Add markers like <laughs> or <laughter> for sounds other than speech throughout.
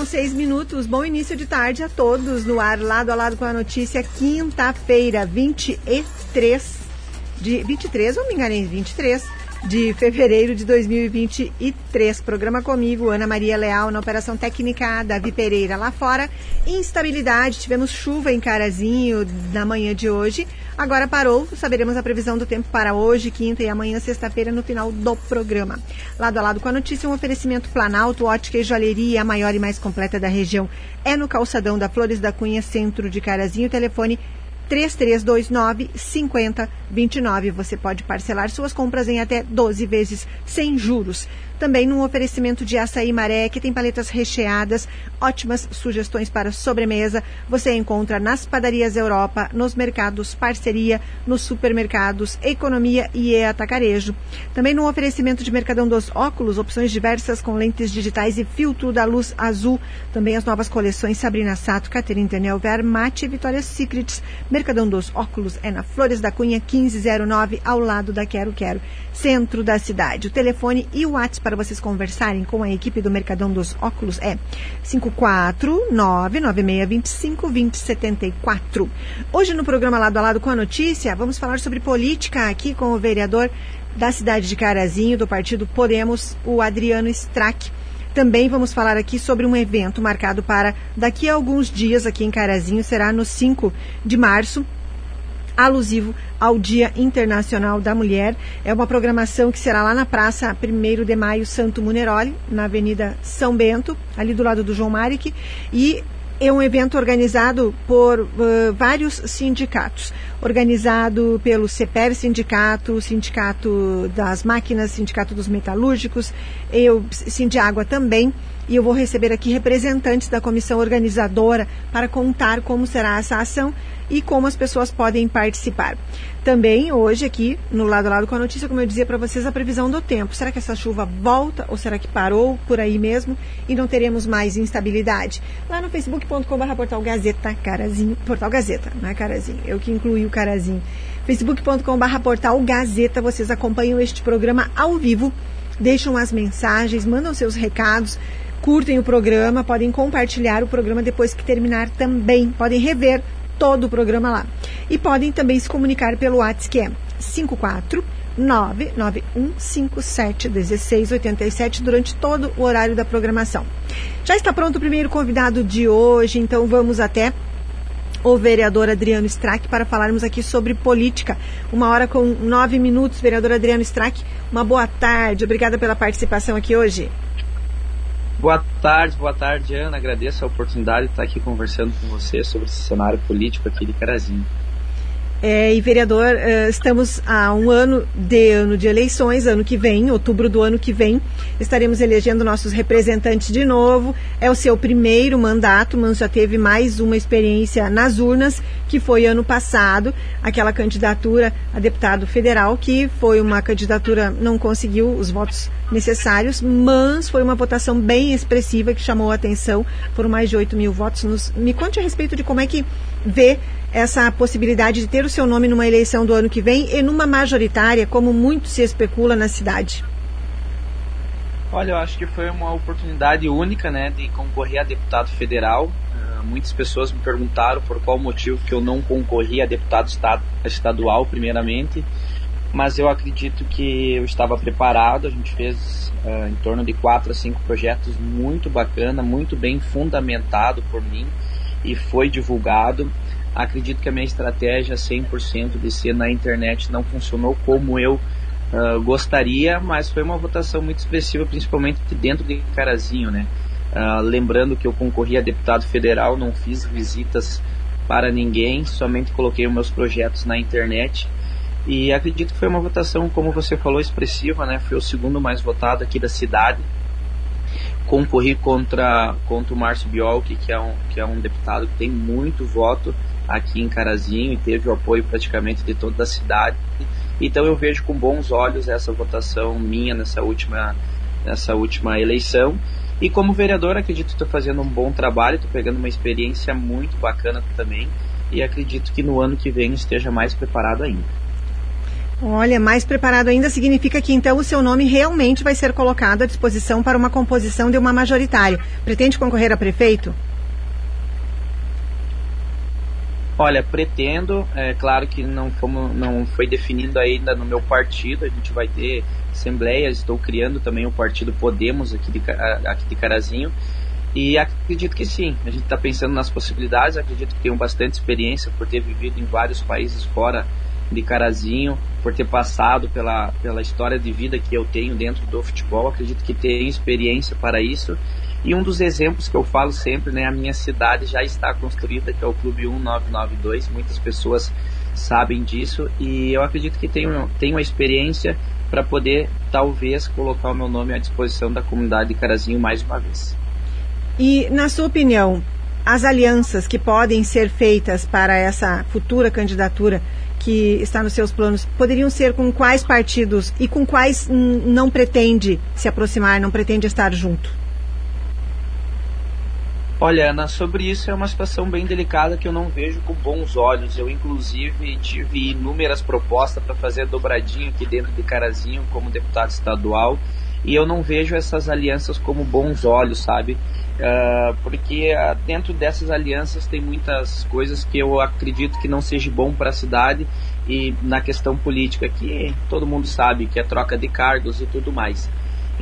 com seis minutos. Bom início de tarde a todos no ar, lado a lado com a notícia. Quinta-feira, 23 de 23, ou me enganei, 23 de fevereiro de 2023. Programa comigo, Ana Maria Leal, na Operação Técnica, Davi Pereira lá fora. Instabilidade, tivemos chuva em Carazinho na manhã de hoje. Agora parou, saberemos a previsão do tempo para hoje, quinta e amanhã, sexta-feira, no final do programa. Lado a lado com a notícia, um oferecimento Planalto, ótica e joalheria, a maior e mais completa da região. É no calçadão da Flores da Cunha, centro de Carazinho, telefone 3329 5029. Você pode parcelar suas compras em até 12 vezes sem juros. Também num oferecimento de açaí maré, que tem paletas recheadas, ótimas sugestões para sobremesa. Você encontra nas padarias Europa, nos mercados Parceria, nos supermercados Economia e Atacarejo. Também num oferecimento de Mercadão dos Óculos, opções diversas com lentes digitais e filtro da luz azul. Também as novas coleções Sabrina Sato, Catherine Daniel Vermate e Vitória Secrets. Mercadão dos Óculos é na Flores da Cunha 1509, ao lado da Quero Quero, centro da cidade. O telefone e o WhatsApp para vocês conversarem com a equipe do Mercadão dos Óculos é 54996252074. Hoje no programa Lado a Lado com a Notícia, vamos falar sobre política aqui com o vereador da cidade de Carazinho, do partido Podemos, o Adriano Strack. Também vamos falar aqui sobre um evento marcado para daqui a alguns dias aqui em Carazinho, será no 5 de março, alusivo ao Dia Internacional da Mulher. É uma programação que será lá na Praça 1 de Maio Santo Muneroli, na Avenida São Bento, ali do lado do João Maric, e é um evento organizado por uh, vários sindicatos. Organizado pelo CEPER Sindicato, Sindicato das Máquinas, Sindicato dos Metalúrgicos, eu, Sindiágua também. E eu vou receber aqui representantes da comissão organizadora para contar como será essa ação e como as pessoas podem participar. Também hoje aqui, no lado a lado com a notícia, como eu dizia para vocês, a previsão do tempo. Será que essa chuva volta ou será que parou por aí mesmo e não teremos mais instabilidade? Lá no facebook.com.br portal Gazeta, Carazinho, portal Gazeta, não é Carazinho, eu que incluí o Carazinho. facebook.com.br portal Gazeta, vocês acompanham este programa ao vivo, deixam as mensagens, mandam seus recados, curtem o programa, podem compartilhar o programa depois que terminar também, podem rever todo o programa lá. E podem também se comunicar pelo WhatsApp, que é 54 991571687 durante todo o horário da programação. Já está pronto o primeiro convidado de hoje, então vamos até o vereador Adriano Strack para falarmos aqui sobre política. Uma hora com nove minutos, vereador Adriano Strack. Uma boa tarde, obrigada pela participação aqui hoje. Boa tarde, boa tarde, Ana. Agradeço a oportunidade de estar aqui conversando com você sobre esse cenário político aqui de Carazinho. É, e vereador, uh, estamos a um ano de ano de eleições, ano que vem, outubro do ano que vem, estaremos elegendo nossos representantes de novo. É o seu primeiro mandato, mas já teve mais uma experiência nas urnas, que foi ano passado, aquela candidatura a deputado federal, que foi uma candidatura, não conseguiu os votos necessários, mas foi uma votação bem expressiva que chamou a atenção. Foram mais de 8 mil votos. Nos, me conte a respeito de como é que vê essa possibilidade de ter o seu nome numa eleição do ano que vem e numa majoritária, como muito se especula na cidade? Olha, eu acho que foi uma oportunidade única, né, de concorrer a deputado federal. Uh, muitas pessoas me perguntaram por qual motivo que eu não concorri a deputado estadual, primeiramente, mas eu acredito que eu estava preparado. A gente fez uh, em torno de quatro a cinco projetos muito bacana, muito bem fundamentado por mim e foi divulgado. Acredito que a minha estratégia 100% de ser na internet não funcionou como eu uh, gostaria, mas foi uma votação muito expressiva, principalmente dentro de Carazinho, né? Uh, lembrando que eu concorri a deputado federal, não fiz visitas para ninguém, somente coloquei os meus projetos na internet e acredito que foi uma votação, como você falou, expressiva, né? Foi o segundo mais votado aqui da cidade concorri contra, contra o Márcio Biolchi, que é, um, que é um deputado que tem muito voto aqui em Carazinho e teve o apoio praticamente de toda a cidade. Então eu vejo com bons olhos essa votação minha nessa última, nessa última eleição. E como vereador, acredito que estou fazendo um bom trabalho, estou pegando uma experiência muito bacana também e acredito que no ano que vem esteja mais preparado ainda. Olha, mais preparado ainda significa que então o seu nome realmente vai ser colocado à disposição para uma composição de uma majoritária. Pretende concorrer a prefeito? Olha, pretendo, é claro que não, fomos, não foi definido ainda no meu partido, a gente vai ter assembleias, estou criando também o partido Podemos aqui de, aqui de Carazinho, e acredito que sim, a gente está pensando nas possibilidades, acredito que tenho bastante experiência por ter vivido em vários países fora de Carazinho, por ter passado pela, pela história de vida que eu tenho dentro do futebol. Acredito que tenho experiência para isso. E um dos exemplos que eu falo sempre, né, a minha cidade já está construída, que é o Clube 1992. Muitas pessoas sabem disso e eu acredito que tenho, tenho a experiência para poder, talvez, colocar o meu nome à disposição da comunidade de Carazinho mais uma vez. E, na sua opinião, as alianças que podem ser feitas para essa futura candidatura que está nos seus planos poderiam ser com quais partidos e com quais não pretende se aproximar, não pretende estar junto? Olha, Ana, sobre isso é uma situação bem delicada que eu não vejo com bons olhos. Eu, inclusive, tive inúmeras propostas para fazer a dobradinha aqui dentro de Carazinho como deputado estadual e eu não vejo essas alianças como bons olhos, sabe? Uh, porque uh, dentro dessas alianças tem muitas coisas que eu acredito que não seja bom para a cidade e na questão política que todo mundo sabe que é troca de cargos e tudo mais.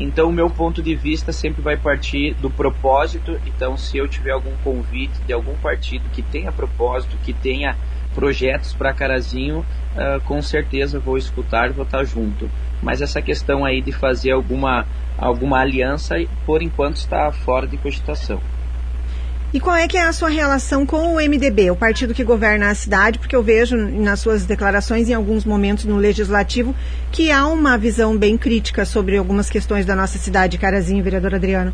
Então, o meu ponto de vista sempre vai partir do propósito. Então, se eu tiver algum convite de algum partido que tenha propósito, que tenha projetos para Carazinho, uh, com certeza vou escutar e vou estar junto. Mas essa questão aí de fazer alguma, alguma aliança, por enquanto está fora de cogitação. E qual é que é a sua relação com o MDB, o partido que governa a cidade? Porque eu vejo nas suas declarações, em alguns momentos no legislativo, que há uma visão bem crítica sobre algumas questões da nossa cidade. Carazinho, vereador Adriano.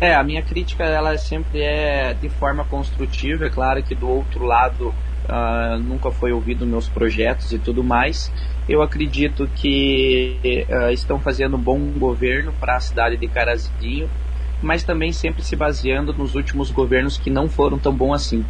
É, a minha crítica ela sempre é de forma construtiva. É claro que do outro lado uh, nunca foi ouvido meus projetos e tudo mais. Eu acredito que uh, estão fazendo um bom governo para a cidade de Carazinho mas também sempre se baseando nos últimos governos que não foram tão bons assim.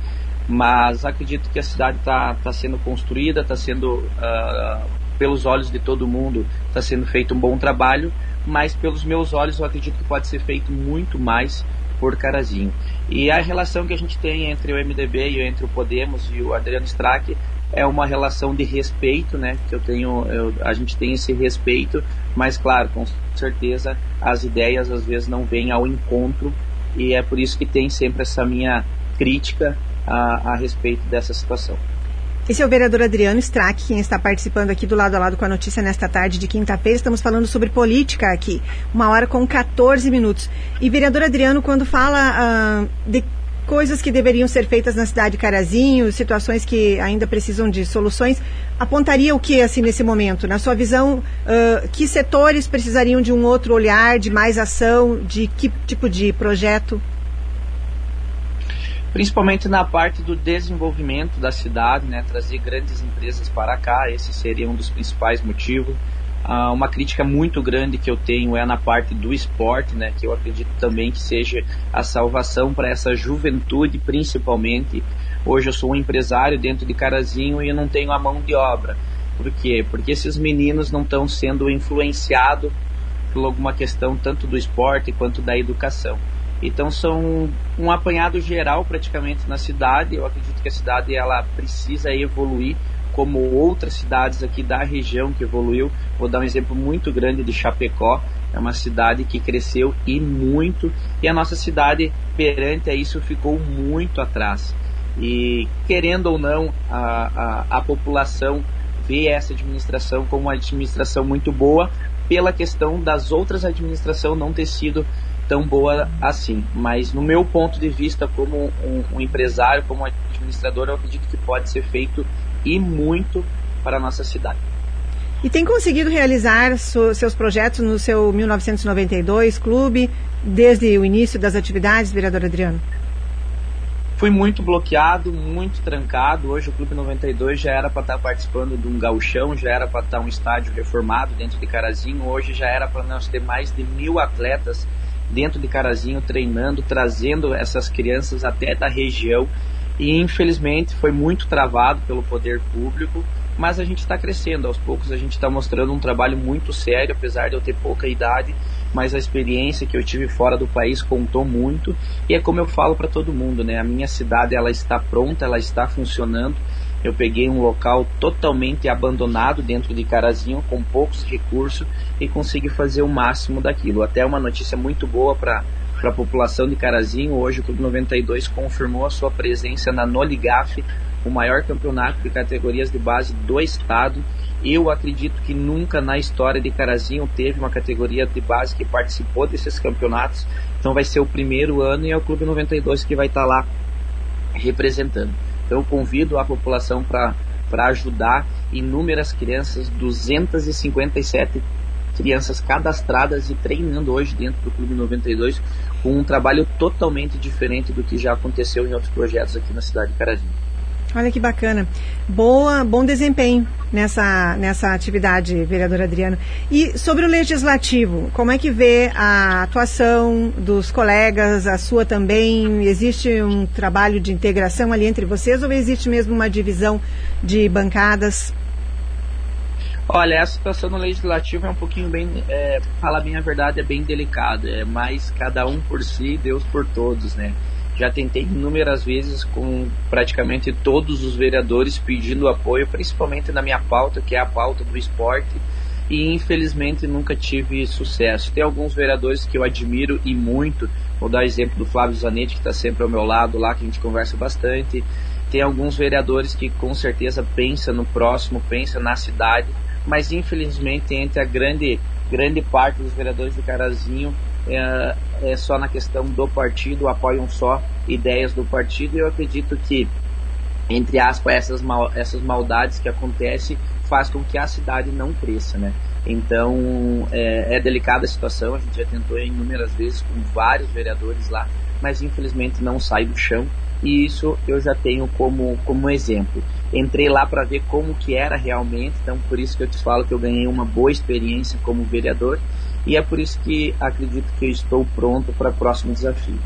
Mas acredito que a cidade está tá sendo construída, está sendo, uh, pelos olhos de todo mundo, está sendo feito um bom trabalho, mas pelos meus olhos eu acredito que pode ser feito muito mais por Carazinho. E a relação que a gente tem entre o MDB e entre o Podemos e o Adriano Strack é uma relação de respeito, né? Que eu tenho, eu, a gente tem esse respeito, mas claro, com certeza as ideias às vezes não vêm ao encontro e é por isso que tem sempre essa minha crítica a, a respeito dessa situação. Esse é o vereador Adriano Strack, quem está participando aqui do lado a lado com a notícia nesta tarde de quinta-feira. Estamos falando sobre política aqui, uma hora com 14 minutos. E vereador Adriano, quando fala uh, de coisas que deveriam ser feitas na cidade de Carazinho, situações que ainda precisam de soluções, apontaria o que assim nesse momento? Na sua visão, uh, que setores precisariam de um outro olhar, de mais ação, de que tipo de projeto? Principalmente na parte do desenvolvimento da cidade, né, trazer grandes empresas para cá, esse seria um dos principais motivos. Uh, uma crítica muito grande que eu tenho é na parte do esporte, né, que eu acredito também que seja a salvação para essa juventude, principalmente. Hoje eu sou um empresário dentro de Carazinho e eu não tenho a mão de obra. Por quê? Porque esses meninos não estão sendo influenciados por alguma questão tanto do esporte quanto da educação. Então são um apanhado geral praticamente na cidade. Eu acredito que a cidade ela precisa evoluir como outras cidades aqui da região que evoluiu. Vou dar um exemplo muito grande de Chapecó, é uma cidade que cresceu e muito, e a nossa cidade perante a isso ficou muito atrás. E querendo ou não, a, a, a população vê essa administração como uma administração muito boa, pela questão das outras administrações não ter sido tão boa assim. Mas no meu ponto de vista, como um, um empresário, como um administrador, eu acredito que pode ser feito e muito para a nossa cidade. E tem conseguido realizar seus projetos no seu 1992 clube, desde o início das atividades, vereador Adriano? Fui muito bloqueado, muito trancado. Hoje o Clube 92 já era para estar participando de um gauchão, já era para estar um estádio reformado dentro de Carazinho. Hoje já era para nós ter mais de mil atletas dentro de Carazinho treinando, trazendo essas crianças até da região e infelizmente foi muito travado pelo poder público mas a gente está crescendo. Aos poucos a gente está mostrando um trabalho muito sério, apesar de eu ter pouca idade, mas a experiência que eu tive fora do país contou muito. E é como eu falo para todo mundo, né? A minha cidade ela está pronta, ela está funcionando. Eu peguei um local totalmente abandonado dentro de Carazinho, com poucos recursos, e consegui fazer o máximo daquilo. Até uma notícia muito boa para a população de Carazinho. Hoje o Clube 92 confirmou a sua presença na Noligaf, o maior campeonato de categorias de base do estado. Eu acredito que nunca na história de Carazinho teve uma categoria de base que participou desses campeonatos. Então vai ser o primeiro ano e é o Clube 92 que vai estar tá lá representando. Então convido a população para para ajudar inúmeras crianças, 257 crianças cadastradas e treinando hoje dentro do Clube 92 com um trabalho totalmente diferente do que já aconteceu em outros projetos aqui na cidade de Carazinho. Olha que bacana. Boa, bom desempenho nessa, nessa atividade, vereador Adriano. E sobre o legislativo, como é que vê a atuação dos colegas, a sua também? Existe um trabalho de integração ali entre vocês ou existe mesmo uma divisão de bancadas? Olha, a situação no legislativo é um pouquinho bem, é, falar bem a verdade, é bem delicada. É mais cada um por si, Deus por todos, né? Já tentei inúmeras vezes com praticamente todos os vereadores pedindo apoio, principalmente na minha pauta, que é a pauta do esporte, e infelizmente nunca tive sucesso. Tem alguns vereadores que eu admiro e muito, vou dar exemplo do Flávio Zanetti, que está sempre ao meu lado lá, que a gente conversa bastante. Tem alguns vereadores que com certeza pensam no próximo, pensam na cidade, mas infelizmente entre a grande, grande parte dos vereadores de Carazinho é, é só na questão do partido, apoiam só ideias do partido e eu acredito que entre aspas essas, mal, essas maldades que acontecem faz com que a cidade não cresça, né? Então é, é delicada a situação, a gente já tentou inúmeras vezes com vários vereadores lá, mas infelizmente não sai do chão e isso eu já tenho como, como exemplo. Entrei lá para ver como que era realmente, então por isso que eu te falo que eu ganhei uma boa experiência como vereador e é por isso que acredito que estou pronto para o próximo desafio.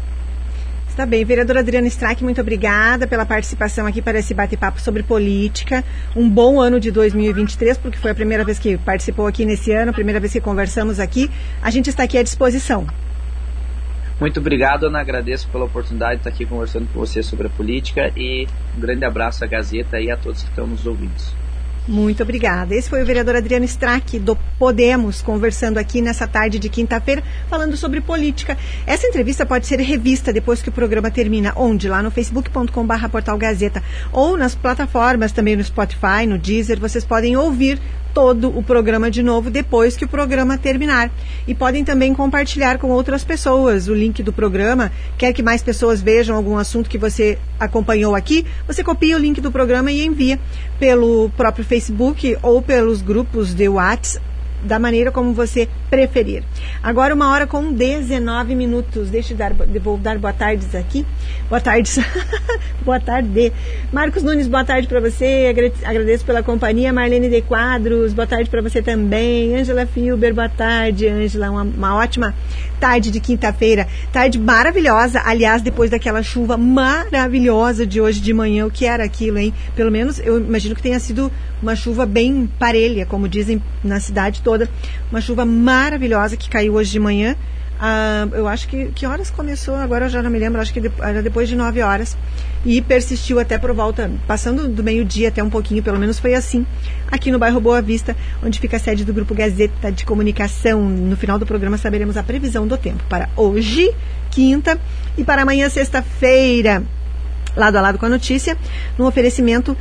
Está bem, vereadora Adriana Strack, muito obrigada pela participação aqui para esse bate-papo sobre política. Um bom ano de 2023, porque foi a primeira vez que participou aqui nesse ano, a primeira vez que conversamos aqui. A gente está aqui à disposição. Muito obrigado, Ana. Agradeço pela oportunidade de estar aqui conversando com você sobre a política e um grande abraço à Gazeta e a todos que estão nos ouvindo. Muito obrigada. Esse foi o vereador Adriano Strack, do Podemos, conversando aqui nessa tarde de quinta-feira, falando sobre política. Essa entrevista pode ser revista depois que o programa termina. Onde? Lá no facebook.com.br portal Gazeta. Ou nas plataformas, também no Spotify, no Deezer, vocês podem ouvir todo o programa de novo depois que o programa terminar. E podem também compartilhar com outras pessoas o link do programa. Quer que mais pessoas vejam algum assunto que você acompanhou aqui? Você copia o link do programa e envia pelo próprio Facebook ou pelos grupos de WhatsApp da maneira como você preferir. Agora uma hora com 19 minutos. Deixa eu dar, vou dar boa tardes aqui. Boa tarde. <laughs> boa tarde. Marcos Nunes, boa tarde para você. Agradeço pela companhia. Marlene de Quadros, boa tarde para você também. Angela Filber, boa tarde. Angela, uma, uma ótima tarde de quinta-feira. Tarde maravilhosa. Aliás, depois daquela chuva maravilhosa de hoje de manhã, o que era aquilo, hein? Pelo menos eu imagino que tenha sido uma chuva bem parelha, como dizem na cidade toda. Uma chuva maravilhosa que caiu hoje de manhã. Ah, eu acho que que horas começou, agora eu já não me lembro, acho que era depois de 9 horas. E persistiu até por volta, passando do meio-dia até um pouquinho, pelo menos foi assim, aqui no bairro Boa Vista, onde fica a sede do Grupo Gazeta de Comunicação. No final do programa saberemos a previsão do tempo para hoje, quinta, e para amanhã, sexta-feira, lado a lado com a notícia, no oferecimento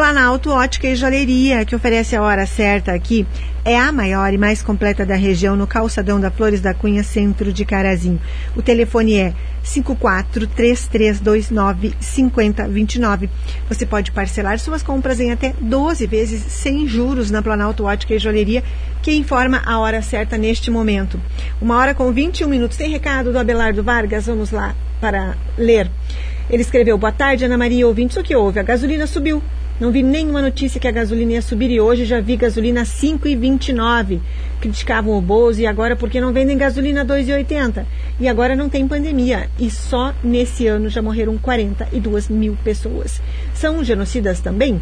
Planalto Ótica e Joalheria, que oferece a hora certa aqui, é a maior e mais completa da região no calçadão da Flores da Cunha, centro de Carazinho. O telefone é 5433295029. Você pode parcelar suas compras em até 12 vezes sem juros na Planalto Ótica e Joalheria, que informa a hora certa neste momento. Uma hora com 21 minutos. Tem recado do Abelardo Vargas? Vamos lá para ler. Ele escreveu: Boa tarde, Ana Maria, ouvintes. O que houve? A gasolina subiu. Não vi nenhuma notícia que a gasolina ia subir e hoje já vi gasolina 5,29. Criticavam o Bozo e agora porque não vendem gasolina 2,80. E agora não tem pandemia. E só nesse ano já morreram 42 mil pessoas. São genocidas também?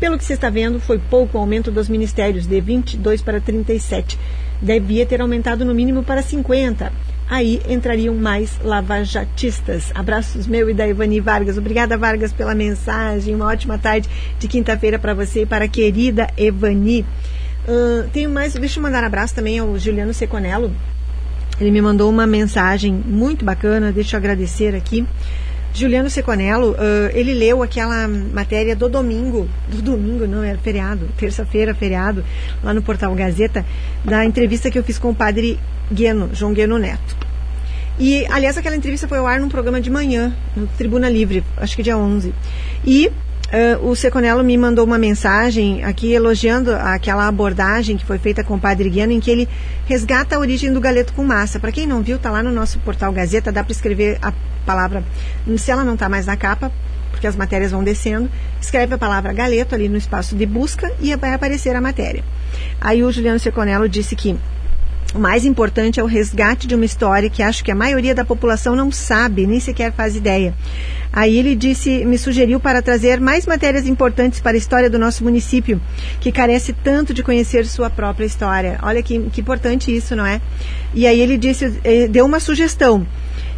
Pelo que você está vendo, foi pouco o aumento dos ministérios, de 22 para 37. Devia ter aumentado no mínimo para 50. Aí entrariam mais lavajatistas. Abraços meu e da Evani Vargas. Obrigada, Vargas, pela mensagem. Uma ótima tarde de quinta-feira para você e para a querida Evani. Uh, tenho mais, deixa eu mandar um abraço também ao Juliano Seconello. Ele me mandou uma mensagem muito bacana, deixa eu agradecer aqui. Juliano Seconello, uh, ele leu aquela matéria do domingo, do domingo não, era feriado, terça-feira, feriado, lá no portal Gazeta, da entrevista que eu fiz com o padre Gueno, João Gueno Neto. E, aliás, aquela entrevista foi ao ar num programa de manhã, no Tribuna Livre, acho que dia 11. E Uh, o Seconello me mandou uma mensagem aqui elogiando aquela abordagem que foi feita com o Padre Guiano, em que ele resgata a origem do galeto com massa. Para quem não viu, está lá no nosso portal Gazeta, dá para escrever a palavra, se ela não está mais na capa, porque as matérias vão descendo, escreve a palavra galeto ali no espaço de busca e vai aparecer a matéria. Aí o Juliano Seconello disse que o mais importante é o resgate de uma história que acho que a maioria da população não sabe, nem sequer faz ideia. Aí ele disse, me sugeriu para trazer mais matérias importantes para a história do nosso município, que carece tanto de conhecer sua própria história. Olha que, que importante isso, não é? E aí ele disse, eh, deu uma sugestão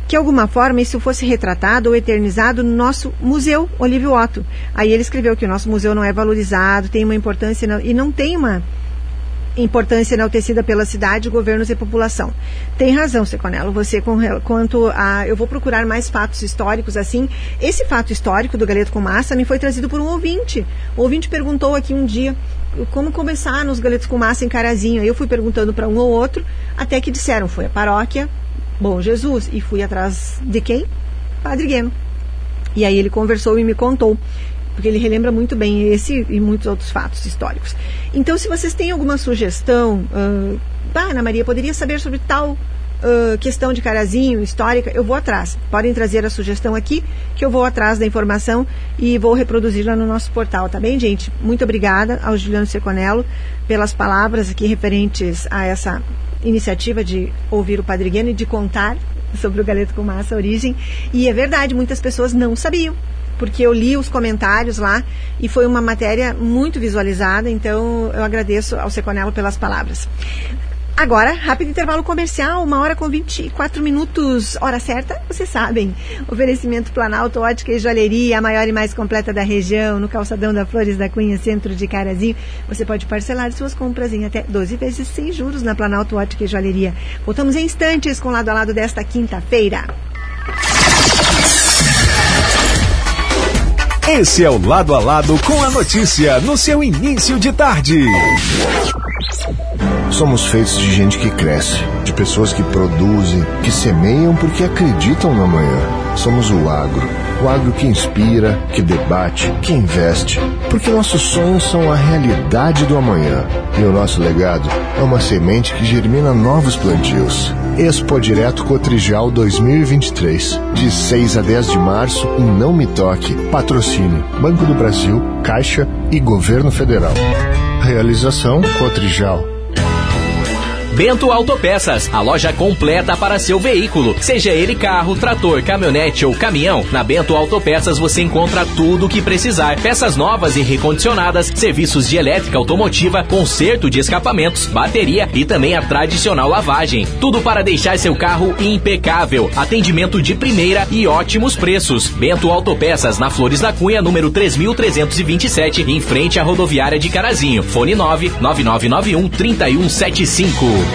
que de alguma forma isso fosse retratado ou eternizado no nosso museu Olívio Otto. Aí ele escreveu que o nosso museu não é valorizado, tem uma importância e não tem uma importância enaltecida pela cidade, governos e população. Tem razão, Seconello, você com, quanto a... Eu vou procurar mais fatos históricos assim. Esse fato histórico do Galeto com Massa me foi trazido por um ouvinte. O ouvinte perguntou aqui um dia como começar nos Galetos com Massa em Carazinho. Eu fui perguntando para um ou outro, até que disseram, foi a paróquia Bom Jesus. E fui atrás de quem? Padre Gueno. E aí ele conversou e me contou porque ele relembra muito bem esse e muitos outros fatos históricos. Então, se vocês têm alguma sugestão, uh, ah, Ana Maria, poderia saber sobre tal uh, questão de carazinho, histórica, eu vou atrás. Podem trazer a sugestão aqui, que eu vou atrás da informação e vou reproduzir lá no nosso portal, tá bem, gente? Muito obrigada ao Juliano Seconello pelas palavras aqui referentes a essa iniciativa de ouvir o Padre Gueno e de contar sobre o galeto com massa, a origem. E é verdade, muitas pessoas não sabiam porque eu li os comentários lá e foi uma matéria muito visualizada, então eu agradeço ao Seconello pelas palavras. Agora, rápido intervalo comercial, uma hora com 24 minutos, hora certa, vocês sabem. Oferecimento Planalto, ótica e joalheria, a maior e mais completa da região, no calçadão da Flores da Cunha, centro de Carazinho. Você pode parcelar suas compras em até 12 vezes sem juros na Planalto Ótica e Joalheria. Voltamos em instantes com lado a lado desta quinta-feira. Esse é o Lado a Lado com a notícia no seu início de tarde. Somos feitos de gente que cresce, de pessoas que produzem, que semeiam porque acreditam no amanhã. Somos o agro, o agro que inspira, que debate, que investe, porque nossos sonhos são a realidade do amanhã e o nosso legado é uma semente que germina novos plantios. Expo Direto Cotrijal 2023, de 6 a 10 de março em Não Me Toque. Patrocínio Banco do Brasil, Caixa e Governo Federal. Realização Cotrijal. Bento Autopeças, a loja completa para seu veículo, seja ele carro, trator, caminhonete ou caminhão. Na Bento Autopeças você encontra tudo o que precisar: peças novas e recondicionadas, serviços de elétrica automotiva, conserto de escapamentos, bateria e também a tradicional lavagem. Tudo para deixar seu carro impecável. Atendimento de primeira e ótimos preços. Bento Autopeças na Flores da Cunha, número 3327, em frente à rodoviária de Carazinho. Fone 99991 3175.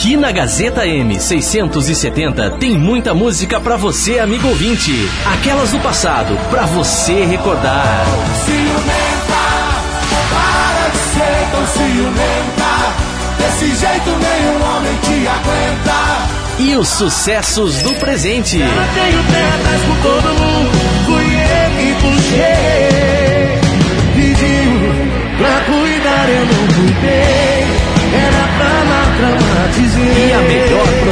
Aqui na Gazeta M670 tem muita música para você, amigo ouvinte. Aquelas do passado, para você recordar. Ciumenta, para de ser tão ciumenta. Desse jeito nenhum homem te aguenta. E os sucessos do presente. Ela tem o pé atrás por todo mundo. Fui eu que puxei.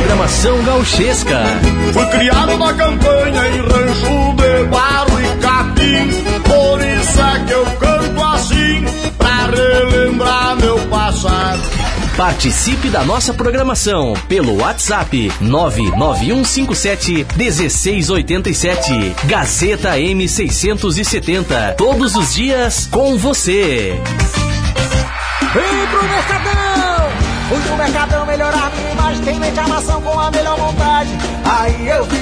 Programação gauchesca. Fui criado na campanha em rancho de barro e capim. Por isso é que eu canto assim, pra relembrar meu passado. Participe da nossa programação pelo WhatsApp 99157 1687. Gazeta M670. Todos os dias com você. Vem pro Mercadão! Fui pro Mercadão melhorar minha imagem, tem reclamação com a melhor montagem. Aí eu vi,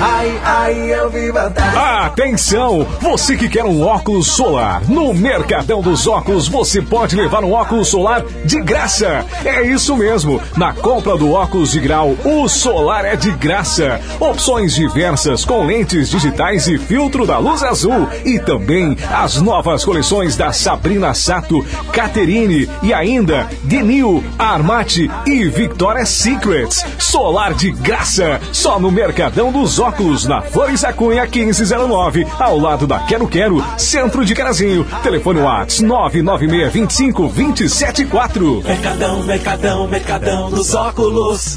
aí, aí eu vi vantagem. Atenção! Você que quer um óculos solar, no Mercadão dos Óculos você pode levar um óculos solar de graça. É isso mesmo, na compra do óculos de grau, o solar é de graça. Opções diversas com lentes digitais e filtro da luz azul. E também as novas coleções da Sabrina Sato, Caterine e ainda Denil, Armate e Victoria's Secrets. Solar de graça, só no Mercadão dos Óculos, na Flores da Cunha 1509, ao lado da Quero Quero, centro de Carazinho. Telefone Whats 99625 274. Mercadão, Mercadão, Mercadão dos óculos.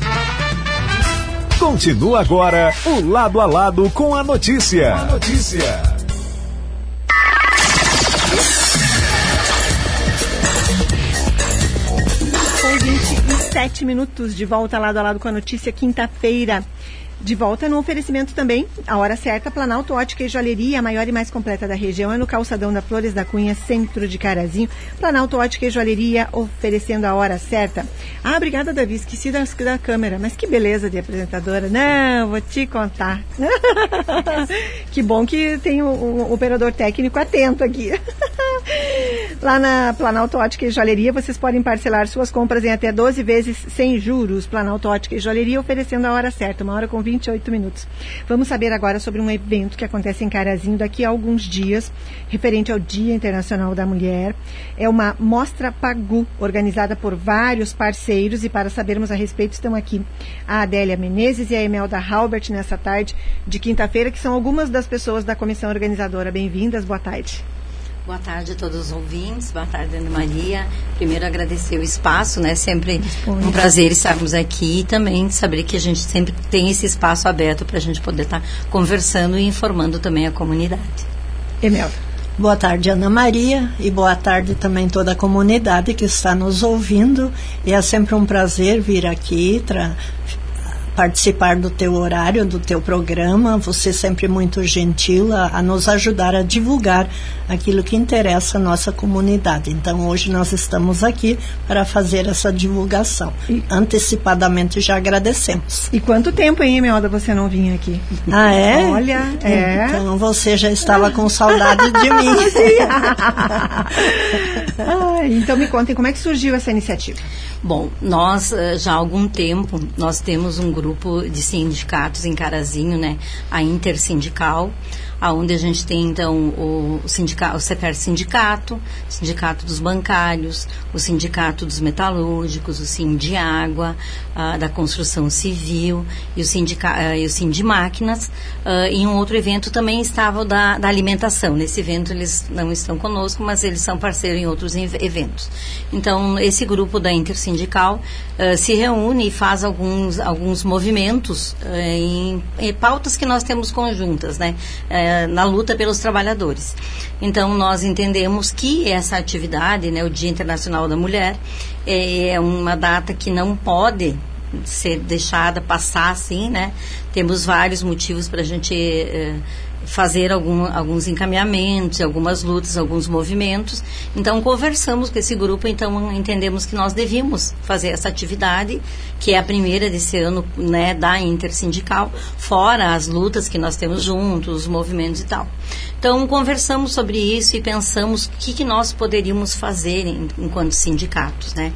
Continua agora o lado a lado com a notícia. notícia. 27 minutos de volta lado a lado com a notícia, quinta-feira. De volta no oferecimento também, a hora certa, Planalto Ótica e Joalheria, a maior e mais completa da região, é no calçadão da Flores da Cunha, centro de Carazinho. Planalto Ótica e Joalheria, oferecendo a hora certa. Ah, obrigada, Davi, esqueci da, da câmera, mas que beleza de apresentadora. Não, vou te contar. <laughs> que bom que tem o, o operador técnico atento aqui. <laughs> <laughs> Lá na Planalto Ótica e Joalheria, vocês podem parcelar suas compras em até 12 vezes sem juros. Planalto Ótica e Joalheria oferecendo a hora certa, uma hora com 28 minutos. Vamos saber agora sobre um evento que acontece em Carazinho daqui a alguns dias, referente ao Dia Internacional da Mulher. É uma Mostra Pagu, organizada por vários parceiros, e para sabermos a respeito, estão aqui a Adélia Menezes e a Emelda Halbert nessa tarde de quinta-feira, que são algumas das pessoas da comissão organizadora. Bem-vindas, boa tarde. Boa tarde a todos os ouvintes, boa tarde, Ana Maria. Primeiro agradecer o espaço, né? Sempre um prazer estarmos aqui e também saber que a gente sempre tem esse espaço aberto para a gente poder estar conversando e informando também a comunidade. Emelda. Boa tarde, Ana Maria, e boa tarde também toda a comunidade que está nos ouvindo. E é sempre um prazer vir aqui participar do teu horário, do teu programa. Você é sempre muito gentil a, a, nos ajudar a divulgar aquilo que interessa a nossa comunidade. Então, hoje nós estamos aqui para fazer essa divulgação. E, Antecipadamente já agradecemos. E quanto tempo, hein, Emelda, você não vinha aqui? Ah, é? Olha, é. Então, você já estava com saudade de mim. <laughs> ah, então, me contem, como é que surgiu essa iniciativa? Bom, nós eh, já há algum tempo, nós temos um grupo de sindicatos em Carazinho, né? A Intersindical, aonde a gente tem então o, sindicato, o CEPER Sindicato, Sindicato dos Bancários, o Sindicato dos Metalúrgicos, o Sindiágua, uh, da Construção Civil e o, sindica, uh, e o. Uh, em um outro evento também estava o da, da alimentação. Nesse evento eles não estão conosco, mas eles são parceiros em outros eventos. Então, esse grupo da Intersindical uh, se reúne e faz alguns, alguns movimentos uh, em, em, pautas que nós temos conjuntas, né? Uh, na luta pelos trabalhadores. Então, nós entendemos que essa atividade, né, o Dia Internacional da Mulher, é uma data que não pode ser deixada passar assim, né? Temos vários motivos para a gente eh, fazer algum, alguns encaminhamentos, algumas lutas, alguns movimentos. Então conversamos com esse grupo, então entendemos que nós devíamos fazer essa atividade, que é a primeira desse ano, né, da intersindical, fora as lutas que nós temos juntos, os movimentos e tal. Então conversamos sobre isso e pensamos o que, que nós poderíamos fazer em, enquanto sindicatos, né?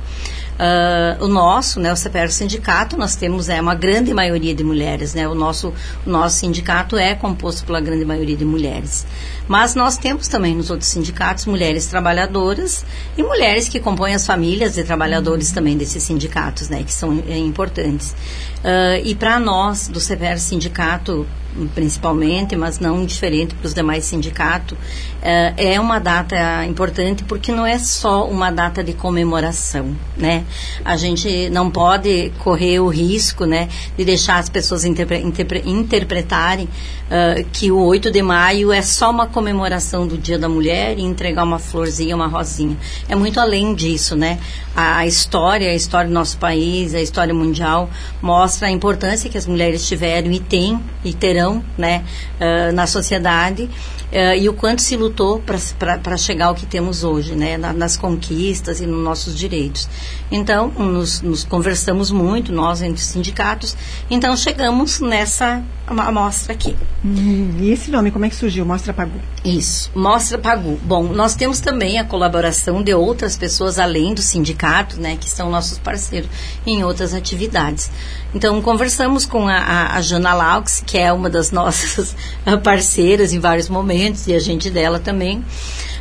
Uh, o nosso, né, o CPR Sindicato, nós temos é, uma grande maioria de mulheres, né? O nosso, o nosso sindicato é composto pela grande maioria de mulheres. Mas nós temos também nos outros sindicatos mulheres trabalhadoras e mulheres que compõem as famílias de trabalhadores também desses sindicatos, né? Que são é, importantes. Uh, e para nós, do CPR Sindicato, principalmente, mas não diferente para os demais sindicatos, é, é uma data importante porque não é só uma data de comemoração, né? A gente não pode correr o risco, né, de deixar as pessoas interpre, interpre, interpretarem uh, que o 8 de maio é só uma comemoração do Dia da Mulher e entregar uma florzinha, uma rosinha. É muito além disso, né? A, a história, a história do nosso país, a história mundial mostra a importância que as mulheres tiveram e têm e terão, né, uh, na sociedade uh, e o quanto se lutou para chegar ao que temos hoje, né, na, nas conquistas e nos nossos direitos. Então, nos, nos conversamos muito, nós entre os sindicatos, então chegamos nessa amostra aqui. Hum, e esse nome, como é que surgiu? Mostra Pagu? Isso, Mostra Pagu. Bom, nós temos também a colaboração de outras pessoas, além do sindicato, né, que são nossos parceiros em outras atividades. Então, conversamos com a, a, a Jana Laux, que é uma das <laughs> nossas parceiras em vários momentos, e a gente dela também.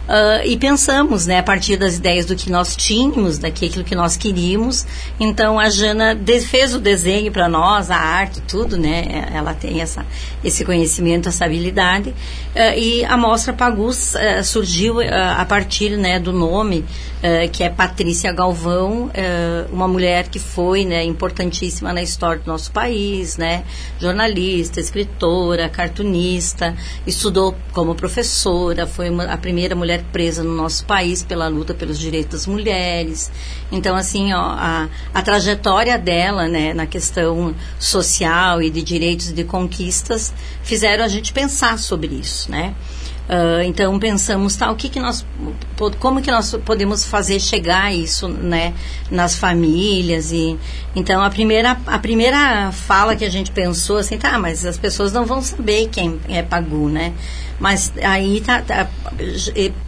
Uh, e pensamos, né, a partir das ideias do que nós tínhamos, daquilo que nós queríamos. Então a Jana fez o desenho para nós, a arte, tudo, né? Ela tem essa, esse conhecimento, essa habilidade. Uh, e a mostra Pagus uh, surgiu a partir, né, do nome que é Patrícia Galvão, uma mulher que foi, né, importantíssima na história do nosso país, né? Jornalista, escritora, cartunista, estudou como professora, foi uma, a primeira mulher mulher presa no nosso país pela luta pelos direitos das mulheres. Então, assim, ó, a, a trajetória dela, né, na questão social e de direitos e de conquistas, fizeram a gente pensar sobre isso, né? Uh, então pensamos tá, o que, que nós como que nós podemos fazer chegar isso né nas famílias e então a primeira a primeira fala que a gente pensou assim tá mas as pessoas não vão saber quem é Pagu né mas aí tá, tá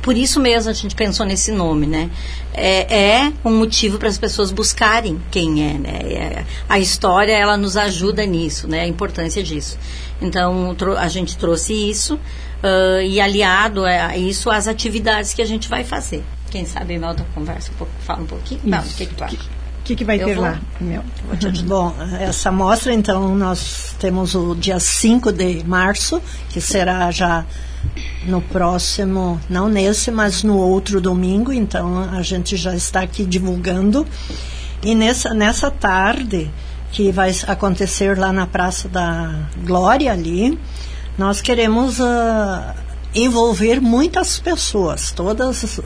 por isso mesmo a gente pensou nesse nome, né? É, é um motivo para as pessoas buscarem quem é, né? É, a história ela nos ajuda nisso, né? A importância disso. Então a gente trouxe isso uh, e aliado a isso as atividades que a gente vai fazer. Quem sabe Melda conversa um pouco, fala um pouquinho. Não, o que, que tu acha? O que, que vai Eu ter vou, lá, Mel? Bom, essa mostra, então, nós temos o dia 5 de março, que será já no próximo, não nesse, mas no outro domingo, então a gente já está aqui divulgando. E nessa, nessa tarde, que vai acontecer lá na Praça da Glória, ali, nós queremos uh, envolver muitas pessoas, todas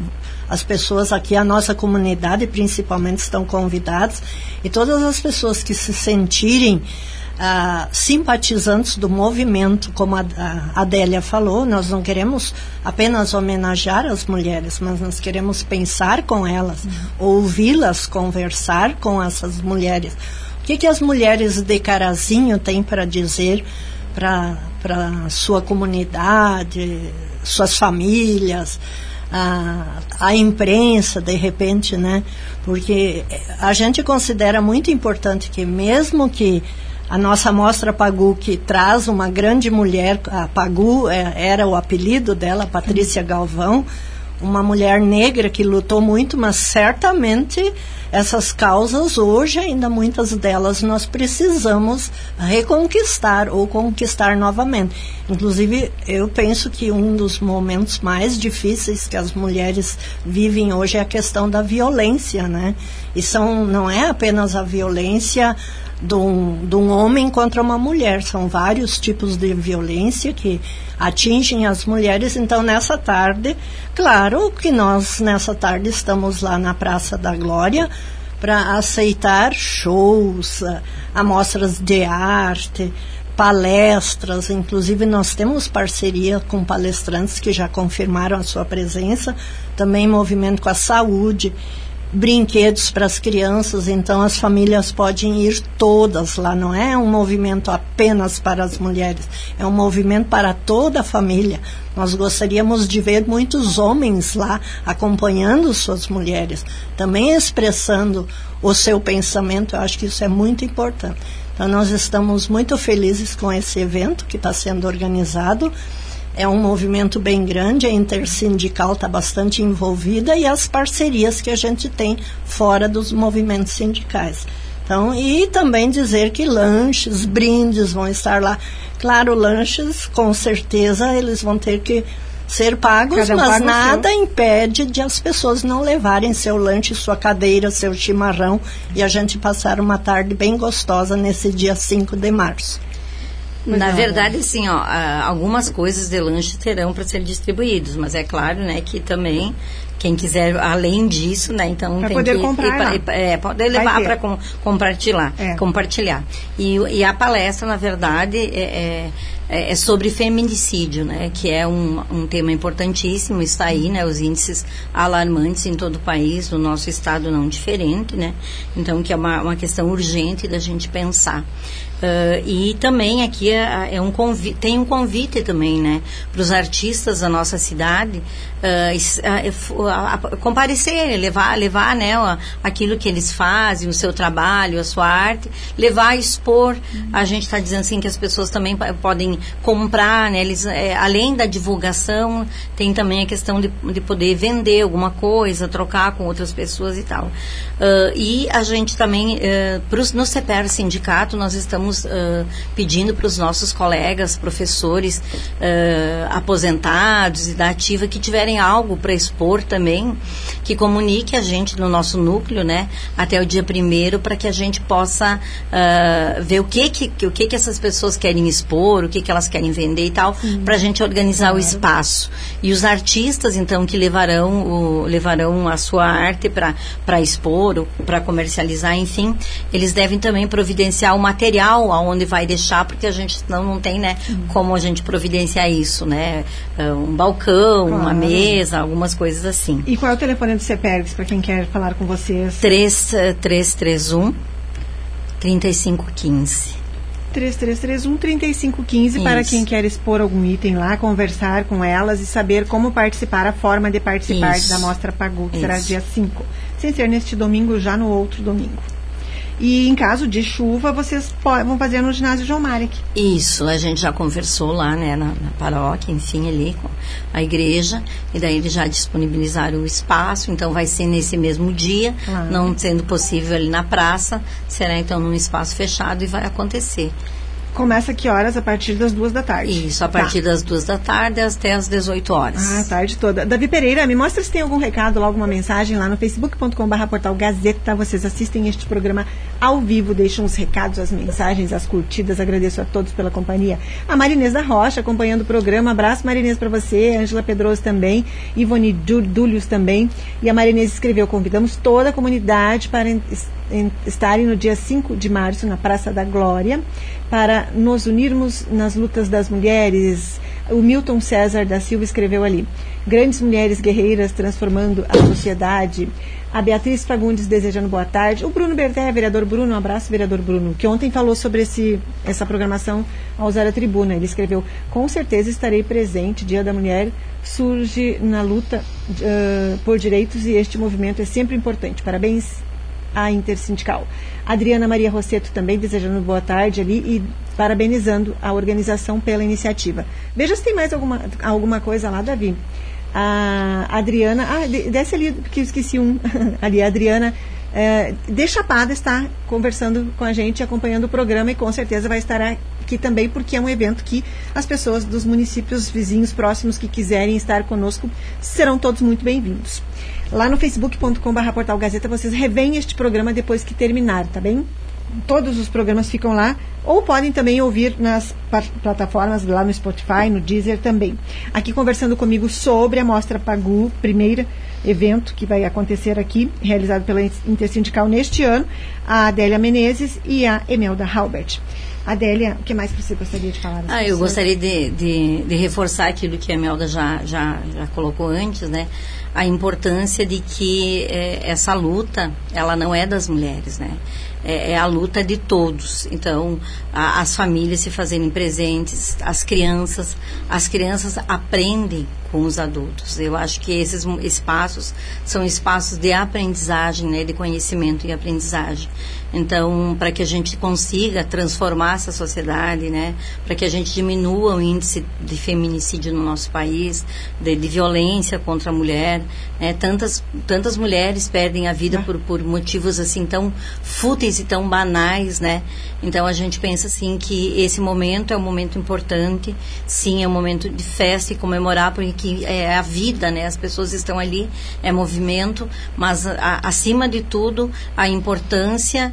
as pessoas aqui, a nossa comunidade principalmente estão convidadas, e todas as pessoas que se sentirem ah, simpatizantes do movimento, como a, a Adélia falou, nós não queremos apenas homenagear as mulheres, mas nós queremos pensar com elas, uhum. ouvi-las conversar com essas mulheres. O que, que as mulheres de Carazinho têm para dizer para sua comunidade, suas famílias, a, a imprensa, de repente, né? Porque a gente considera muito importante que mesmo que a nossa mostra Pagu, que traz uma grande mulher, a Pagu é, era o apelido dela, Patrícia Galvão, uma mulher negra que lutou muito, mas certamente essas causas hoje ainda muitas delas nós precisamos reconquistar ou conquistar novamente. Inclusive, eu penso que um dos momentos mais difíceis que as mulheres vivem hoje é a questão da violência, né? E são não é apenas a violência de um, de um homem contra uma mulher. São vários tipos de violência que atingem as mulheres. Então, nessa tarde, claro que nós, nessa tarde, estamos lá na Praça da Glória para aceitar shows, amostras de arte, palestras, inclusive nós temos parceria com palestrantes que já confirmaram a sua presença, também movimento com a saúde brinquedos para as crianças, então as famílias podem ir todas lá. Não é um movimento apenas para as mulheres, é um movimento para toda a família. Nós gostaríamos de ver muitos homens lá acompanhando suas mulheres, também expressando o seu pensamento. Eu acho que isso é muito importante. Então, nós estamos muito felizes com esse evento que está sendo organizado é um movimento bem grande, a intersindical está bastante envolvida e as parcerias que a gente tem fora dos movimentos sindicais. Então, e também dizer que lanches, brindes vão estar lá. Claro, lanches, com certeza, eles vão ter que ser pagos, um mas nada seu. impede de as pessoas não levarem seu lanche, sua cadeira, seu chimarrão e a gente passar uma tarde bem gostosa nesse dia 5 de março. Na não, verdade, assim, ó, algumas coisas de lanche terão para ser distribuídos, mas é claro, né, que também quem quiser além disso, né, então Pra tem poder que comprar ir ir é, poder levar para com, compartilhar, É. compartilhar. E, e a palestra, na verdade, é, é, é sobre feminicídio, né, que é um, um tema importantíssimo, está aí, né, os índices alarmantes em todo o país, no nosso estado não diferente, né, então que é uma, uma questão urgente da gente pensar. Ah, e também aqui é, é um convi tem um convite também, né, para os artistas da nossa cidade comparecerem, levar, levar, né, aquilo que eles fazem, o seu trabalho, a sua arte, levar expor. A gente está dizendo assim que as pessoas também podem comprar, né, eles, é, além da divulgação, tem também a questão de, de poder vender alguma coisa, trocar com outras pessoas e tal. Ah, e a gente também, eh, pros, no CPR Sindicato, nós estamos pedindo para os nossos colegas, professores ah, aposentados e da ativa que tiverem algo para expor também, que comunique a gente no nosso núcleo, né, até o dia primeiro, para que a gente possa ah, ver o que que, o que que essas pessoas querem expor, o que que elas querem vender e tal, para a gente organizar o espaço. E os artistas, então, que levarão, o, levarão a sua arte para expor, para comercializar, enfim, eles devem também providenciar o material aonde vai deixar, porque a gente senão não tem, né, como a gente providenciar isso, né? Ah, Um balcão, uma Claro. Mesa, algumas coisas assim. E qual é o telefone do CEPERGS para quem quer falar com vocês? 3331 3515. 3331 3515 para Isso. quem quer expor algum item lá, conversar com elas e saber como participar, a forma de participar Isso. da Mostra Pagu, que será Isso. dia 5. Sem ser neste domingo, já no outro domingo. E em caso de chuva, vocês vão fazer no ginásio João Marek. Isso, a gente já conversou lá, né, na, na paróquia, enfim, ali com a igreja, e daí eles já disponibilizaram o espaço, então vai ser nesse mesmo dia, Claro. não sendo possível ali na praça, será então num espaço fechado e vai acontecer. Começa que horas? A partir das duas da tarde. Isso, a Tá. partir das duas da tarde até as 18 horas. Ah, a tarde toda. Davi Pereira, me mostra se tem algum recado lá, alguma mensagem lá no facebook.com.br portal Gazeta. Vocês assistem este programa ao vivo, deixam os recados, as mensagens, as curtidas. Agradeço a todos pela companhia. A Marinês da Rocha acompanhando o programa. Abraço, Marinês, para você. Ângela Pedroso também. Ivone Dúlios também. E a Marinês escreveu: convidamos toda a comunidade para estarem no dia 5 de março na Praça da Glória para nos unirmos nas lutas das mulheres. O Milton César da Silva escreveu ali: Grandes mulheres guerreiras transformando a sociedade. A Beatriz Fagundes desejando boa tarde. O Bruno Berté, vereador Bruno, um abraço, vereador Bruno, que ontem falou sobre esse, essa programação ao usar a tribuna. Ele escreveu: Com certeza estarei presente. Dia da Mulher surge na luta ah, por direitos e este movimento é sempre importante. Parabéns a Intersindical. Adriana Maria Rosseto também desejando boa tarde ali e parabenizando a organização pela iniciativa. Veja se tem mais alguma, alguma coisa lá, Davi. A Adriana, ah, de- desce ali, porque eu esqueci um <laughs> ali, a Adriana eh, de Chapada está conversando com a gente, acompanhando o programa e com certeza vai estar aqui também, porque é um evento que as pessoas dos municípios vizinhos próximos que quiserem estar conosco serão todos muito bem-vindos. Lá no facebook.com.br portal Gazeta vocês revêem este programa depois que terminar, tá bem? Todos os programas ficam lá, ou podem também ouvir nas plataformas lá no Spotify, no Deezer também. Aqui conversando comigo sobre a Mostra Pagu, primeiro evento que vai acontecer aqui, realizado pela Intersindical neste ano, a Adélia Menezes e a Emelda Halbert. Adélia, o que mais você gostaria de falar? Ah, eu gostaria de, de, de reforçar aquilo que a Melda já, já, já colocou antes, né? A importância de que eh, essa luta, ela não é das mulheres, né? É, é a luta de todos. Então, a- as famílias se fazerem presentes, as crianças, as crianças aprendem com os adultos. Eu acho que esses espaços são espaços de aprendizagem, né, de conhecimento e aprendizagem. Então, para que a gente consiga transformar essa sociedade, né, para que a gente diminua o índice de feminicídio no nosso país, de, de violência contra a mulher, né, tantas tantas mulheres perdem a vida por, por motivos assim tão fúteis e tão banais, né? Então a gente pensa assim que esse momento é um momento importante, sim, é um momento de festa e comemorar porque é a vida, né? As pessoas estão ali, é movimento, mas a, acima de tudo a importância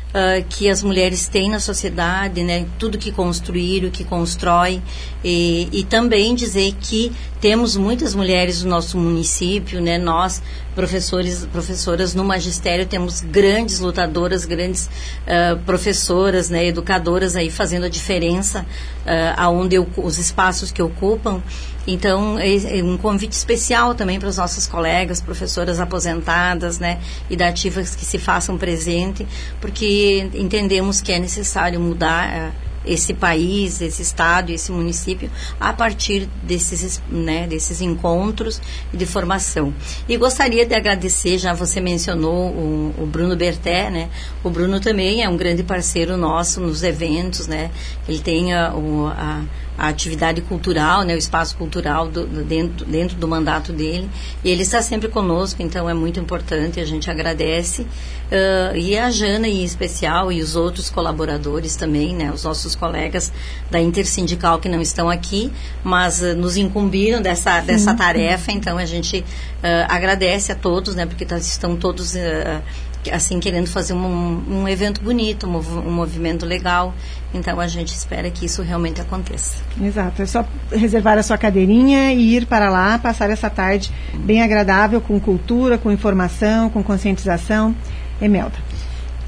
uh, que as mulheres têm na sociedade, né? Tudo que construíram, que constrói e, e também dizer que temos muitas mulheres no nosso município, né? Nós professores, professoras no magistério temos grandes lutadoras, grandes uh, professoras, né? Educadoras aí fazendo a diferença uh, aonde eu, os espaços que ocupam. Então, é, é um convite especial também para os nossos colegas, professoras aposentadas, né, e da ativas que se façam presente, porque entendemos que é necessário mudar uh, esse país, esse estado, esse município a partir desses, né, desses encontros de formação. E gostaria de agradecer, já você mencionou o, o, Bruno Berté, né? O Bruno também é um grande parceiro nosso nos eventos, né? Ele tem a, a a atividade cultural, né, o espaço cultural do, do, dentro, dentro do mandato dele. E ele está sempre conosco, então é muito importante, a gente agradece. Uh, e a Jana em especial e os outros colaboradores também, né, os nossos colegas da Intersindical que não estão aqui, mas uh, nos incumbiram dessa, dessa tarefa, então a gente uh, agradece a todos, né, porque tá, estão todos assim querendo fazer um, um evento bonito, um, um, movimento legal. Então a gente espera que isso realmente aconteça. Exato, é só reservar a sua cadeirinha e ir para lá, passar essa tarde bem agradável com cultura, com informação, com conscientização. Emelda.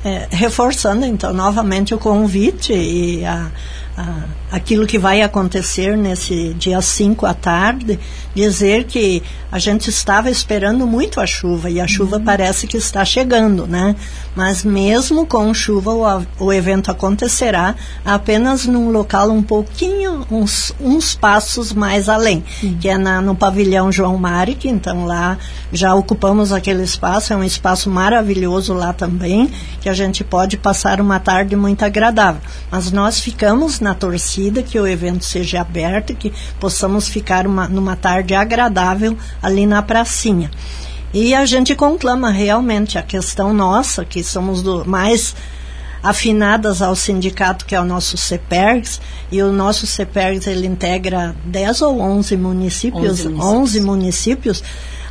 É, reforçando então novamente o convite e a, a, aquilo que vai acontecer nesse dia 5 à tarde, dizer que a gente estava esperando muito a chuva e a chuva uhum. parece que está chegando, né? Mas mesmo com chuva o, o evento acontecerá apenas num local um pouquinho, uns, uns passos mais além, uhum. que é na, no pavilhão João Maric, então lá já ocupamos aquele espaço, é um espaço maravilhoso lá também, que a gente pode passar uma tarde muito agradável. Mas nós ficamos na torcida que o evento seja aberto, que possamos ficar uma, numa tarde agradável ali na pracinha. E a gente conclama realmente a questão nossa, que somos do, mais afinadas ao sindicato que é o nosso CEPERGS, e o nosso CEPERGS ele integra 10 ou 11 municípios, 11 municípios. 11 municípios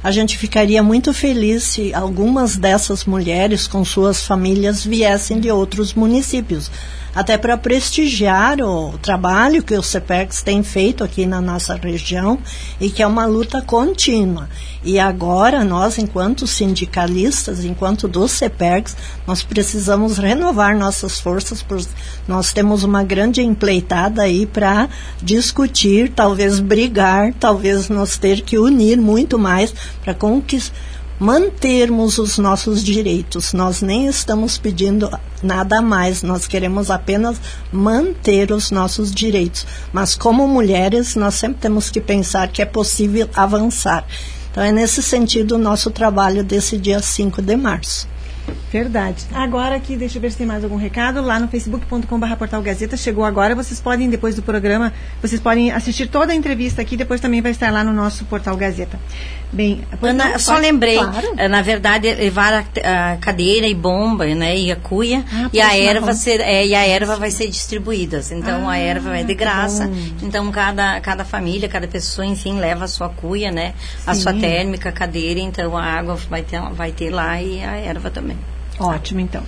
a gente ficaria muito feliz se algumas dessas mulheres com suas famílias viessem de outros municípios até para prestigiar o trabalho que o CEPEX tem feito aqui na nossa região e que é uma luta contínua. E agora nós, enquanto sindicalistas, enquanto do CEPEX, nós precisamos renovar nossas forças, porque nós temos uma grande empleitada aí para discutir, talvez brigar, talvez nós ter que unir muito mais para conquistar mantermos os nossos direitos. Nós nem estamos pedindo nada mais, nós queremos apenas manter os nossos direitos. Mas como mulheres, nós sempre temos que pensar que é possível avançar. Então é nesse sentido o nosso trabalho desse dia 5 de março. Verdade. Agora aqui, deixa eu ver se tem mais algum recado. Lá no facebook.com.br Portal Gazeta, chegou agora. Vocês podem, depois do programa, vocês podem assistir toda a entrevista aqui, depois também vai estar lá no nosso Portal Gazeta. Bem, Ana, só lembrei, claro. Eh, na verdade, levar a, a, cadeira e bomba, né, e a cuia, ah, e a erva ser, é, e a erva vai ser distribuídas. Então ah, a erva é de graça. Então cada, cada família, cada pessoa, enfim, leva a sua cuia, né, Sim. a sua térmica, a cadeira, então a água vai ter, vai ter lá e a erva também. Ótimo, então.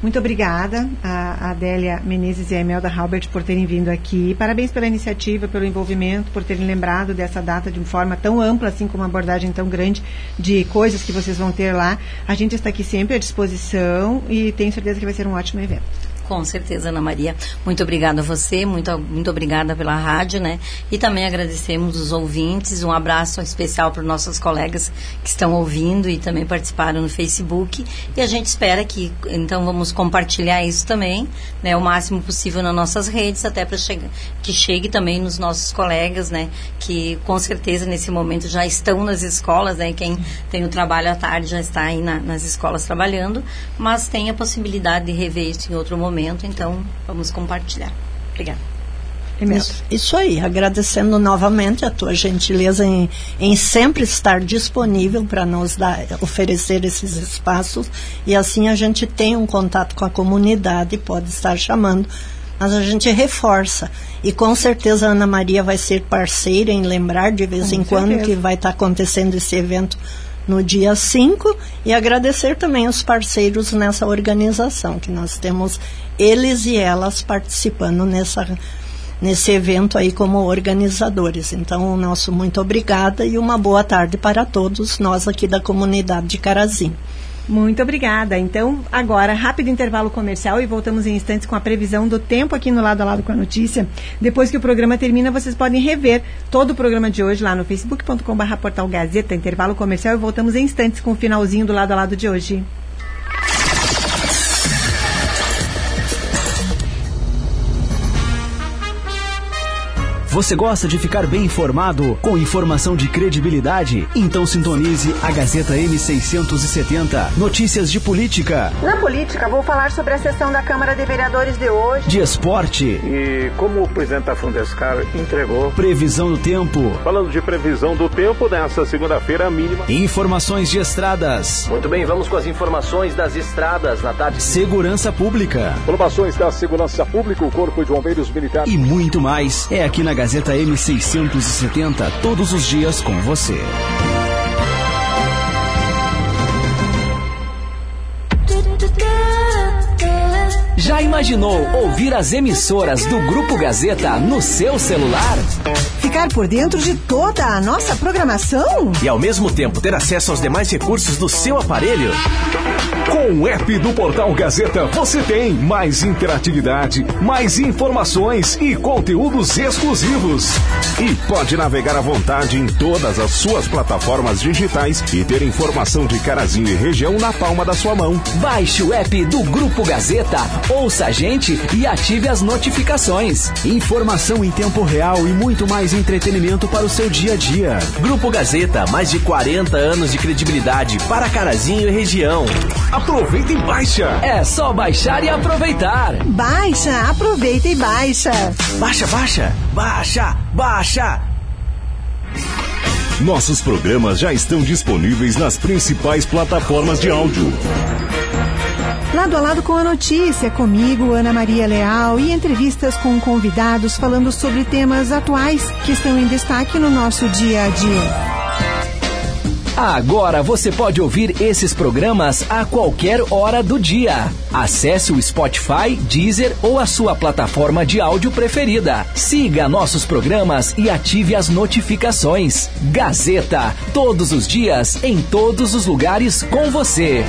Muito obrigada a Adélia Menezes e a Emelda Halbert por terem vindo aqui. Parabéns pela iniciativa, pelo envolvimento, por terem lembrado dessa data de uma forma tão ampla, assim como uma abordagem tão grande de coisas que vocês vão ter lá. A gente está aqui sempre à disposição e tenho certeza que vai ser um ótimo evento. Com certeza, Ana Maria. Muito obrigada a você, muito, muito obrigada pela rádio, né? E também agradecemos os ouvintes. Um abraço especial para os nossos colegas que estão ouvindo e também participaram no Facebook. E a gente espera que, então, vamos compartilhar isso também, né? O máximo possível nas nossas redes, até para que chegue também nos nossos colegas, né? Que com certeza nesse momento já estão nas escolas, né? Quem tem o trabalho à tarde já está aí na, nas escolas trabalhando, mas tem a possibilidade de rever isso em outro momento momento, então vamos compartilhar. Obrigada. Isso, isso, aí, agradecendo novamente a tua gentileza em, em sempre estar disponível para nos dar, oferecer esses espaços e assim a gente tem um contato com a comunidade, pode estar chamando, mas a gente reforça. E com certeza a Ana Maria vai ser parceira em lembrar de vez com em certeza. quando que vai estar acontecendo esse evento no dia 5 e agradecer também os parceiros nessa organização, que nós temos eles e elas participando nessa, nesse evento aí como organizadores. Então, o nosso muito obrigada e uma boa tarde para todos nós aqui da comunidade de Carazinho. Muito obrigada. Então, agora, rápido intervalo comercial e voltamos em instantes com a previsão do tempo aqui no Lado a Lado com a Notícia. Depois que o programa termina, vocês podem rever todo o programa de hoje lá no facebook.com.br portal Gazeta, intervalo comercial e voltamos em instantes com o finalzinho do Lado a Lado de hoje. Você gosta de ficar bem informado com informação de credibilidade? Então sintonize a Gazeta M670. Notícias de política. Na política, vou falar sobre a sessão da Câmara de Vereadores de hoje. De esporte. E como o presidente da Fundescar entregou. Previsão do tempo. Falando de previsão do tempo, nessa segunda-feira mínima. Informações de estradas. Muito bem, vamos com as informações das estradas na tarde. Segurança pública. Informações da segurança pública, o Corpo de Bombeiros Militares. E muito mais. É aqui na Gazeta M670, todos os dias com você. Já imaginou ouvir as emissoras do Grupo Gazeta no seu celular? Ficar por dentro de toda a nossa programação? E ao mesmo tempo ter acesso aos demais recursos do seu aparelho? Com o app do Portal Gazeta você tem mais interatividade, mais informações e conteúdos exclusivos. E pode navegar à vontade em todas as suas plataformas digitais e ter informação de Carazinho e região na palma da sua mão. Baixe o app do Grupo Gazeta ouça a gente e ative as notificações. Informação em tempo real e muito mais entretenimento para o seu dia a dia. Grupo Gazeta, mais de 40 anos de credibilidade para Carazinho e região. Aproveita e baixa. É só baixar e aproveitar. Baixa, aproveita e baixa. Baixa, baixa, baixa, baixa. Nossos programas já estão disponíveis nas principais plataformas de áudio. Lado a lado com a notícia, comigo, Ana Maria Leal, e entrevistas com convidados falando sobre temas atuais que estão em destaque no nosso dia a dia. Agora você pode ouvir esses programas a qualquer hora do dia. Acesse o Spotify, Deezer ou a sua plataforma de áudio preferida. Siga nossos programas e ative as notificações. Gazeta, todos os dias, em todos os lugares com você.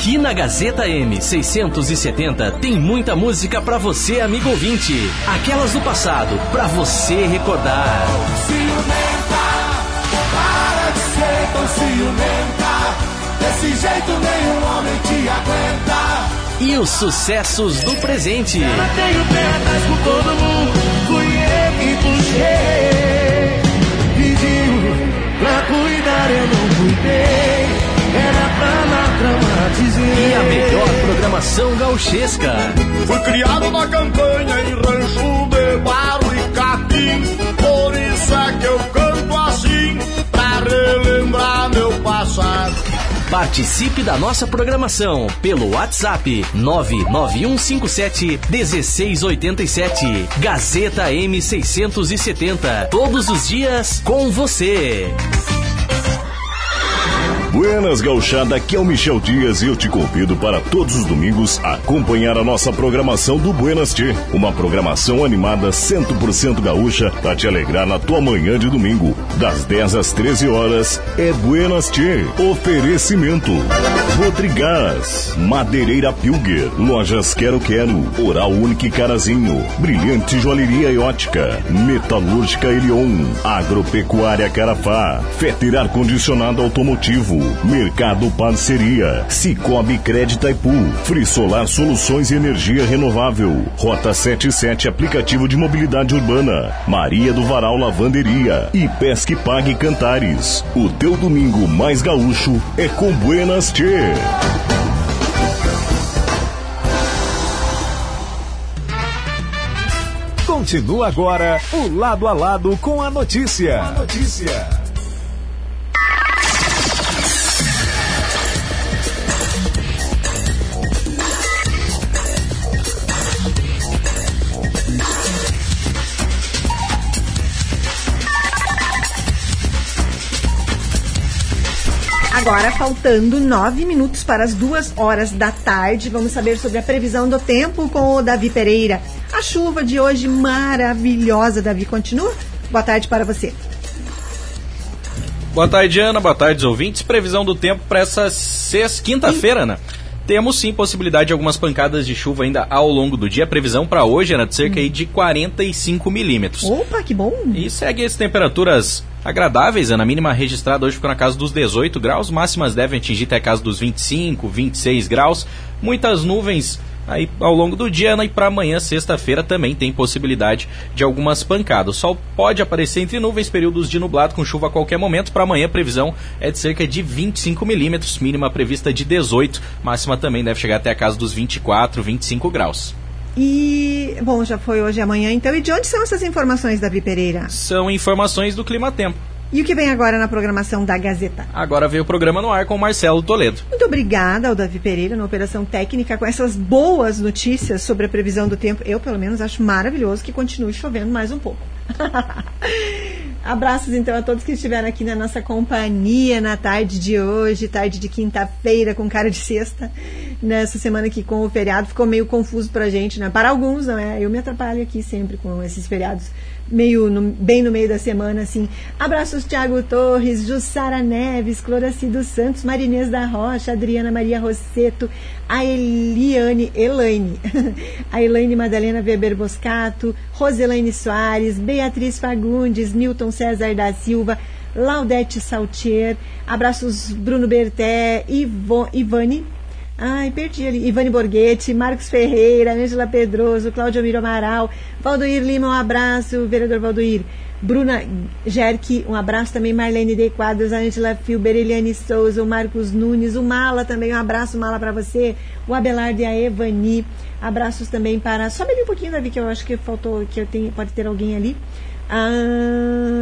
Aqui na Gazeta M670 tem muita música para você, amigo ouvinte. Aquelas do passado, para você recordar. Ciumenta, para de ser tão ciumenta. Desse jeito nenhum homem te aguenta. E os sucessos do presente. Ela tem pé atrás com todo mundo. Fui eu que puxei. Pediu pra cuidar, eu não E a melhor programação gauchesca. Fui criado na campanha em rancho de barro e capim. Por isso é que eu canto assim, pra relembrar meu passado. Participe da nossa programação pelo WhatsApp 99157 1687. Gazeta M670. Todos os dias com você. Buenas gauchada, aqui é o Michel Dias e eu te convido para todos os domingos acompanhar a nossa programação do Buenas Tchê. Uma programação animada 100% gaúcha para te alegrar na tua manhã de domingo. Das 10 às 13 horas é Buenas Tchê. Oferecimento. Rodrigás, Madeireira Pilger, Lojas Quero Quero, Oral Único e Carazinho, Brilhante Joalheria Ótica, Metalúrgica Elion, Agropecuária Carafá, Feter Ar Condicionado Automotivo, Mercado Parceria, Cicobi Crédito Itaipu, Frisolar Soluções e Energia Renovável, Rota 77 Aplicativo de Mobilidade Urbana, Maria do Varal Lavanderia e Pesque Pague Cantares. O teu domingo mais gaúcho é com Buenas Tchê. Continua agora o lado a lado com a notícia. A notícia. Agora, faltando nove minutos para as duas horas da tarde, vamos saber sobre a previsão do tempo com o Davi Pereira. A chuva de hoje maravilhosa, Davi, continua? Boa tarde para você. Boa tarde, Ana. Boa tarde, ouvintes. Previsão do tempo para essa sexta, quinta-feira, Ana. Temos sim possibilidade de algumas pancadas de chuva ainda ao longo do dia. A previsão para hoje era de cerca hum. de 45 milímetros. Opa, que bom! E segue as temperaturas agradáveis. A mínima registrada hoje ficou na casa dos 18 graus, máximas devem atingir até a casa dos 25, 26 graus. Muitas nuvens aí ao longo do dia né, e para amanhã, sexta-feira, também tem possibilidade de algumas pancadas. O sol pode aparecer entre nuvens, períodos de nublado com chuva a qualquer momento. Para amanhã, a previsão é de cerca de 25 milímetros, mínima prevista de 18, máxima também deve chegar até a casa dos 24, 25 graus. E, bom, já foi hoje e amanhã, então. E de onde são essas informações, Davi Pereira? São informações do Clima Tempo. E o que vem agora na programação da Gazeta? Agora veio o programa no ar com o Marcelo Toledo. Muito obrigada ao Davi Pereira na Operação Técnica com essas boas notícias sobre a previsão do tempo. Eu, pelo menos, acho maravilhoso que continue chovendo mais um pouco. <laughs> Abraços então a todos que estiveram aqui na nossa companhia na tarde de hoje, tarde de quinta-feira, com cara de sexta. Nessa semana aqui com o feriado ficou meio confuso pra gente, né? Para alguns, não é? Eu me atrapalho aqui sempre com esses feriados meio no, bem no meio da semana, assim. Abraços Tiago Torres, Jussara Neves, Cloracido Santos, Marinês da Rocha, Adriana Maria Rosseto, a Eliane, Elaine, <laughs> a Elaine Madalena Weber Boscato, Roselaine Soares, Beatriz Fagundes, Milton César da Silva, Laudete Saltier, abraços Bruno Berté, Ivo, Ivane Ai, perdi ali. Ivane Borghetti, Marcos Ferreira, Ângela Pedroso, Cláudio Miro Amaral, Valdoir Lima, um abraço, vereador Valdoir. Bruna Jerke, um abraço também, Marlene De Quadros, Angela Filber, Eliane Souza, o Marcos Nunes, o Mala também, um abraço, Mala, para você, o Abelardo e a Evani, abraços também para, sobe ali um pouquinho, Davi, que eu acho que faltou, que eu tenho, pode ter alguém ali, a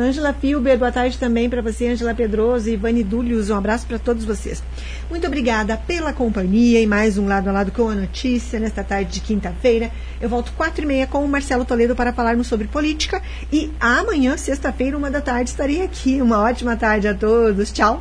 Angela Filber, boa tarde também para você, Angela Pedroso e Ivani Dúlios. Um abraço para todos vocês. Muito obrigada pela companhia e mais um lado a lado com a notícia nesta tarde de quinta-feira. Eu volto quatro e meia com o Marcelo Toledo para falarmos sobre política e amanhã, sexta-feira, uma da tarde, estarei aqui. Uma ótima tarde a todos. Tchau.